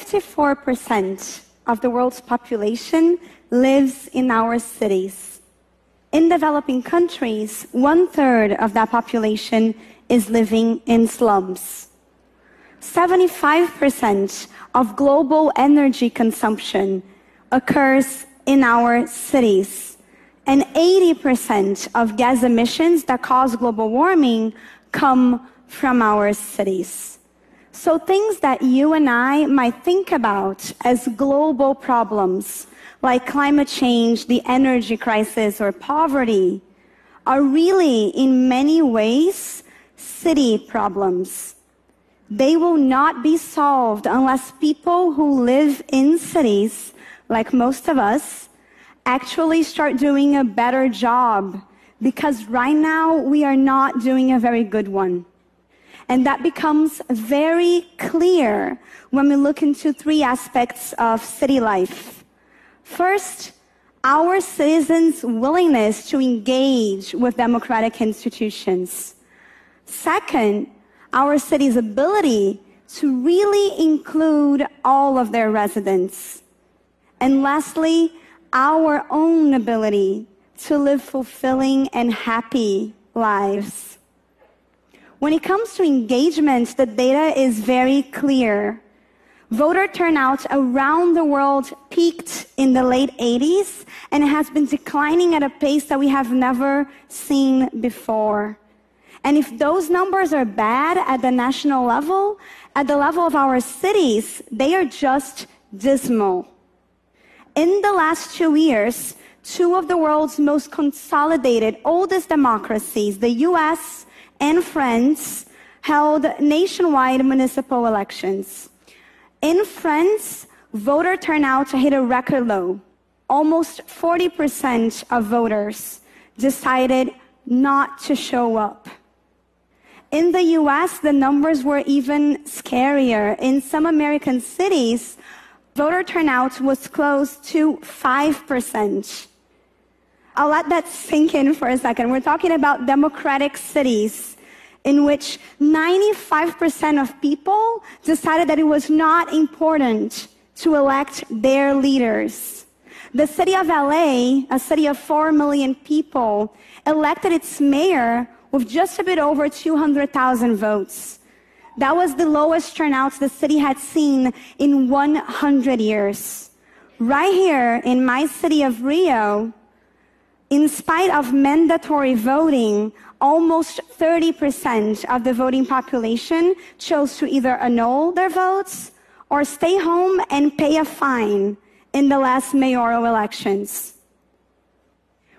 54% of the world's population lives in our cities. In developing countries, one third of that population is living in slums. 75% of global energy consumption occurs in our cities. And 80% of gas emissions that cause global warming come from our cities. So things that you and I might think about as global problems, like climate change, the energy crisis, or poverty, are really in many ways city problems. They will not be solved unless people who live in cities, like most of us, actually start doing a better job. Because right now we are not doing a very good one. And that becomes very clear when we look into three aspects of city life. First, our citizens' willingness to engage with democratic institutions. Second, our city's ability to really include all of their residents. And lastly, our own ability to live fulfilling and happy lives. When it comes to engagement, the data is very clear. Voter turnout around the world peaked in the late 80s and has been declining at a pace that we have never seen before. And if those numbers are bad at the national level, at the level of our cities, they are just dismal. In the last two years, two of the world's most consolidated, oldest democracies, the US and France, held nationwide municipal elections. In France, voter turnout hit a record low. Almost 40% of voters decided not to show up. In the US, the numbers were even scarier. In some American cities, voter turnout was close to 5%. I'll let that sink in for a second. We're talking about democratic cities in which 95% of people decided that it was not important to elect their leaders. The city of LA, a city of 4 million people, elected its mayor with just a bit over 200,000 votes. That was the lowest turnout the city had seen in 100 years. Right here in my city of Rio, in spite of mandatory voting, almost 30% of the voting population chose to either annul their votes or stay home and pay a fine in the last mayoral elections.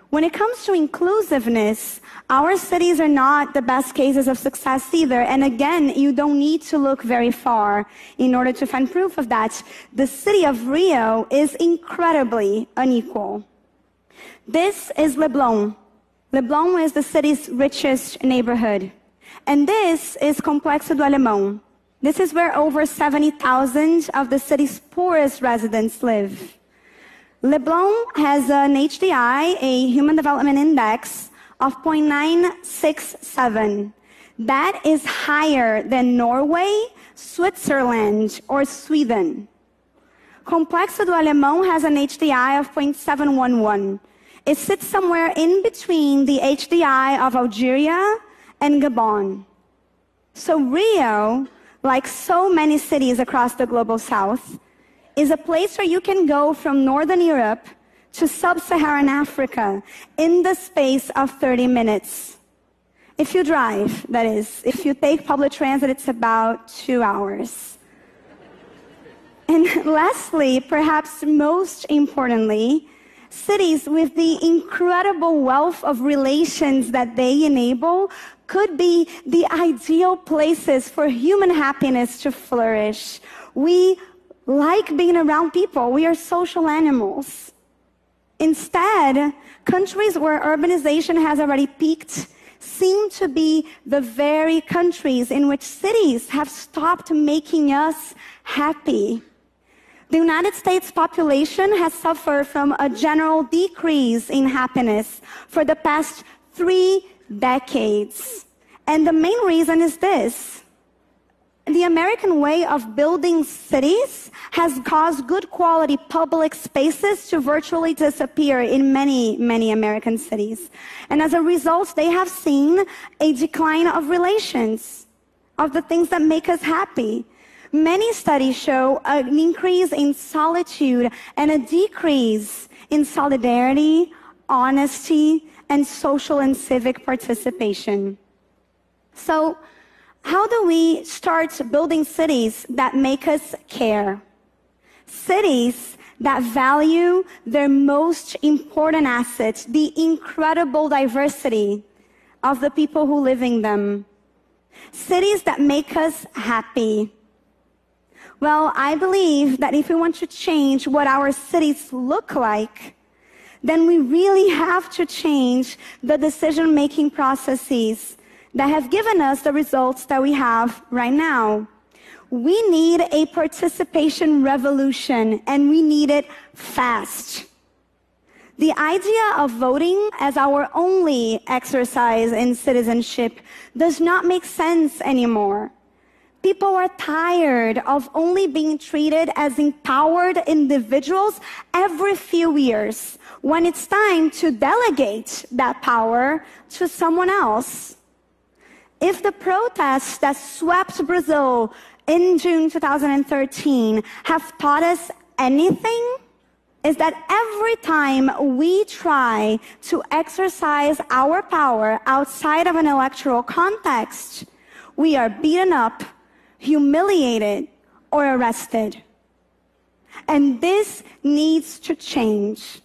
When it comes to inclusiveness, our cities are not the best cases of success either. And again, you don't need to look very far in order to find proof of that. The city of Rio is incredibly unequal. This is Leblon. Leblon is the city's richest neighborhood. And this is Complexo do Alemão. This is where over 70,000 of the city's poorest residents live. Leblon has an HDI, a Human Development Index, of 0.967. That is higher than Norway, Switzerland, or Sweden. Complexo do Alemão has an HDI of 0.711. It sits somewhere in between the HDI of Algeria and Gabon. So Rio, like so many cities across the global south, is a place where you can go from Northern Europe to Sub-Saharan Africa in the space of 30 minutes. If you drive, that is. If you take public transit, it's about two hours. And lastly, perhaps most importantly, cities with the incredible wealth of relations that they enable could be the ideal places for human happiness to flourish. We like being around people. We are social animals. Instead, countries where urbanization has already peaked seem to be the very countries in which cities have stopped making us happy. The United States population has suffered from a general decrease in happiness for the past three decades. And the main reason is this the American way of building cities has caused good quality public spaces to virtually disappear in many, many American cities. And as a result, they have seen a decline of relations, of the things that make us happy. Many studies show an increase in solitude and a decrease in solidarity, honesty, and social and civic participation. So, how do we start building cities that make us care? Cities that value their most important asset, the incredible diversity of the people who live in them. Cities that make us happy. Well, I believe that if we want to change what our cities look like, then we really have to change the decision making processes that have given us the results that we have right now. We need a participation revolution and we need it fast. The idea of voting as our only exercise in citizenship does not make sense anymore. People are tired of only being treated as empowered individuals every few years when it's time to delegate that power to someone else. If the protests that swept Brazil in June 2013 have taught us anything, is that every time we try to exercise our power outside of an electoral context, we are beaten up, humiliated, or arrested. And this needs to change.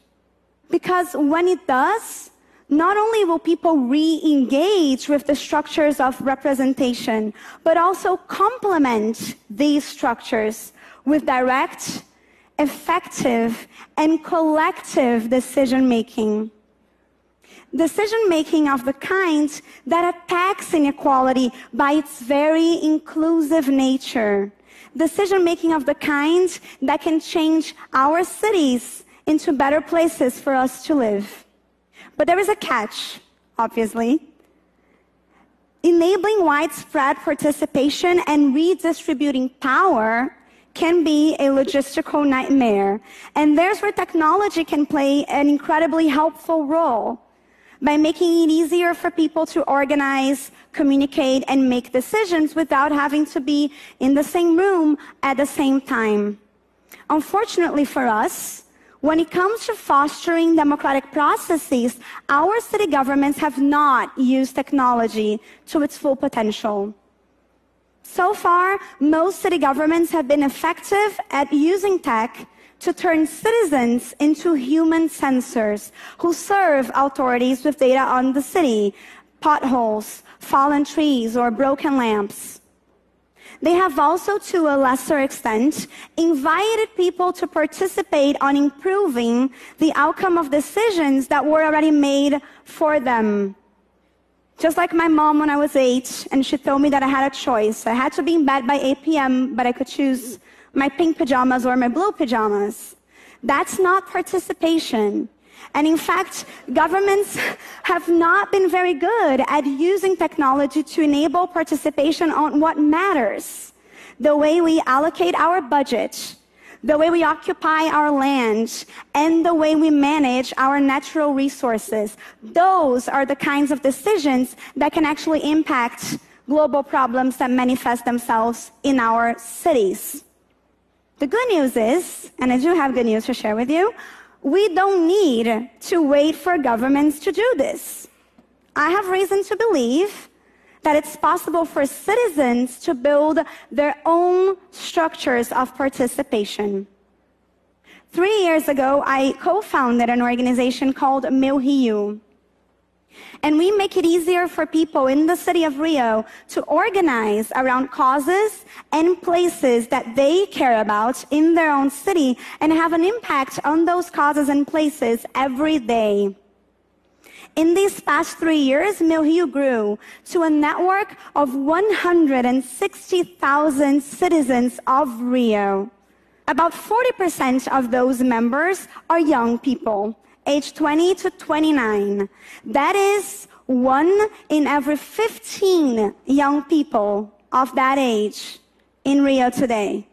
Because when it does, not only will people re-engage with the structures of representation, but also complement these structures with direct, effective, and collective decision making. Decision making of the kind that attacks inequality by its very inclusive nature. Decision making of the kind that can change our cities into better places for us to live. But there is a catch, obviously. Enabling widespread participation and redistributing power can be a logistical nightmare. And there's where technology can play an incredibly helpful role by making it easier for people to organize, communicate, and make decisions without having to be in the same room at the same time. Unfortunately for us, when it comes to fostering democratic processes, our city governments have not used technology to its full potential. So far, most city governments have been effective at using tech to turn citizens into human sensors who serve authorities with data on the city, potholes, fallen trees, or broken lamps. They have also, to a lesser extent, invited people to participate on improving the outcome of decisions that were already made for them. Just like my mom when I was eight, and she told me that I had a choice. I had to be in bed by 8 p.m., but I could choose my pink pajamas or my blue pajamas. That's not participation. And in fact, governments have not been very good at using technology to enable participation on what matters. The way we allocate our budget, the way we occupy our land, and the way we manage our natural resources. Those are the kinds of decisions that can actually impact global problems that manifest themselves in our cities. The good news is, and I do have good news to share with you, we don't need to wait for governments to do this. I have reason to believe that it's possible for citizens to build their own structures of participation. Three years ago, I co founded an organization called Meu Rio. And we make it easier for people in the city of Rio to organize around causes and places that they care about in their own city and have an impact on those causes and places every day. In these past three years, Meu grew to a network of 160,000 citizens of Rio. About 40% of those members are young people age 20 to 29. That is one in every 15 young people of that age in Rio today.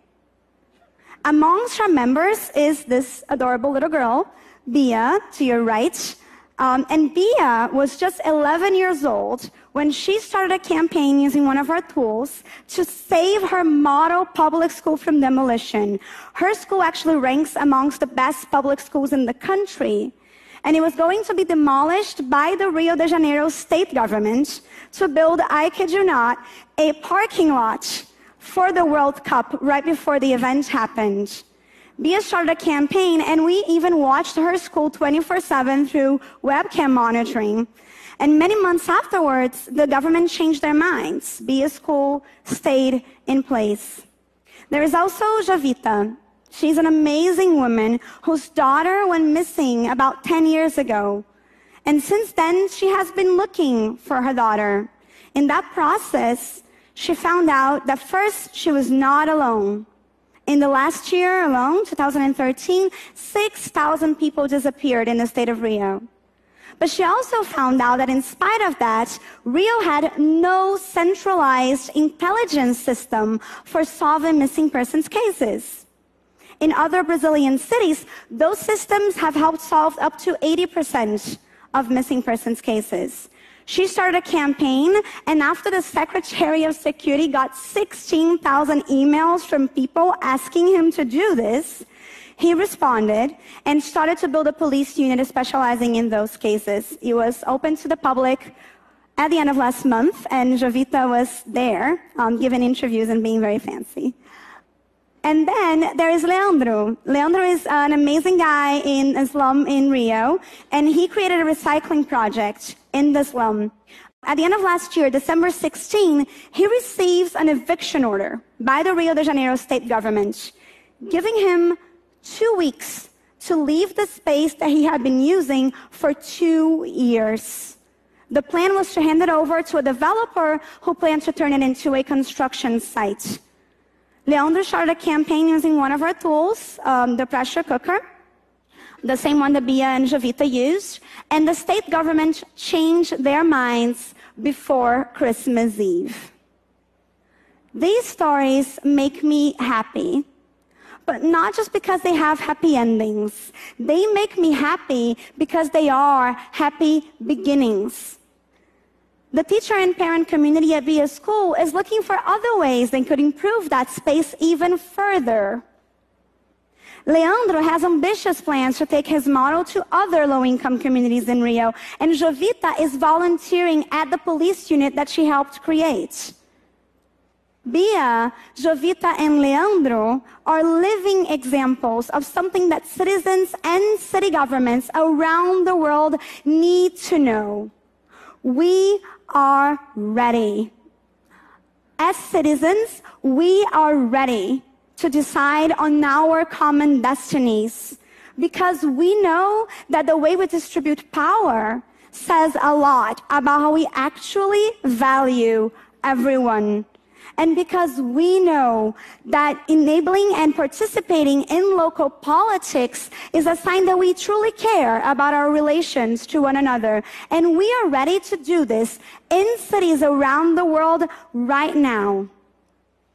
Amongst our members is this adorable little girl, Bia, to your right. Um, and Bia was just 11 years old when she started a campaign using one of our tools to save her model public school from demolition. Her school actually ranks amongst the best public schools in the country. And it was going to be demolished by the Rio de Janeiro state government to build, I kid you not, a parking lot for the World Cup right before the event happened. Bia started a campaign, and we even watched her school 24 7 through webcam monitoring. And many months afterwards, the government changed their minds. Bia's school stayed in place. There is also Jovita. She's an amazing woman whose daughter went missing about 10 years ago. And since then, she has been looking for her daughter. In that process, she found out that first she was not alone. In the last year alone, 2013, 6,000 people disappeared in the state of Rio. But she also found out that in spite of that, Rio had no centralized intelligence system for solving missing persons cases. In other Brazilian cities, those systems have helped solve up to 80% of missing persons cases. She started a campaign, and after the Secretary of Security got 16,000 emails from people asking him to do this, he responded and started to build a police unit specializing in those cases. It was open to the public at the end of last month, and Jovita was there um, giving interviews and being very fancy. And then there is Leandro. Leandro is an amazing guy in a slum in Rio, and he created a recycling project in the slum. At the end of last year, December 16, he receives an eviction order by the Rio de Janeiro state government, giving him two weeks to leave the space that he had been using for two years. The plan was to hand it over to a developer who planned to turn it into a construction site. Leandro started a campaign using one of our tools, um, the pressure cooker, the same one that Bia and Jovita used, and the state government changed their minds before Christmas Eve. These stories make me happy, but not just because they have happy endings. They make me happy because they are happy beginnings. The teacher and parent community at Bia School is looking for other ways they could improve that space even further. Leandro has ambitious plans to take his model to other low income communities in Rio, and Jovita is volunteering at the police unit that she helped create. Bia, Jovita, and Leandro are living examples of something that citizens and city governments around the world need to know. We are ready. As citizens, we are ready to decide on our common destinies because we know that the way we distribute power says a lot about how we actually value everyone and because we know that enabling and participating in local politics is a sign that we truly care about our relations to one another. And we are ready to do this in cities around the world right now.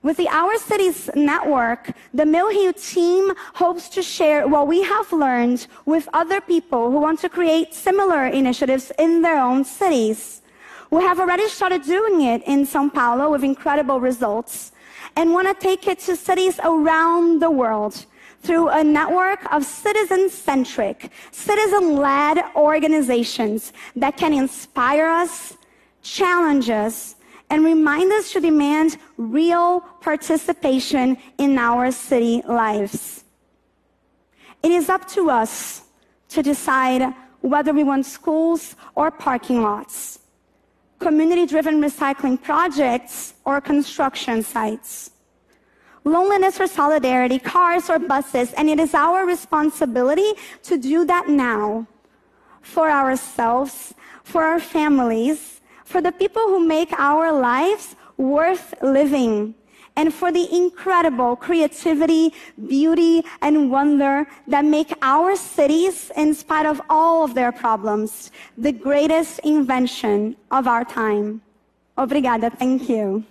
With the Our Cities Network, the Rio team hopes to share what we have learned with other people who want to create similar initiatives in their own cities. We have already started doing it in Sao Paulo with incredible results and want to take it to cities around the world through a network of citizen centric, citizen led organizations that can inspire us, challenge us, and remind us to demand real participation in our city lives. It is up to us to decide whether we want schools or parking lots community driven recycling projects, or construction sites. Loneliness or solidarity, cars or buses, and it is our responsibility to do that now for ourselves, for our families, for the people who make our lives worth living and for the incredible creativity, beauty, and wonder that make our cities, in spite of all of their problems, the greatest invention of our time. Obrigada. Thank you.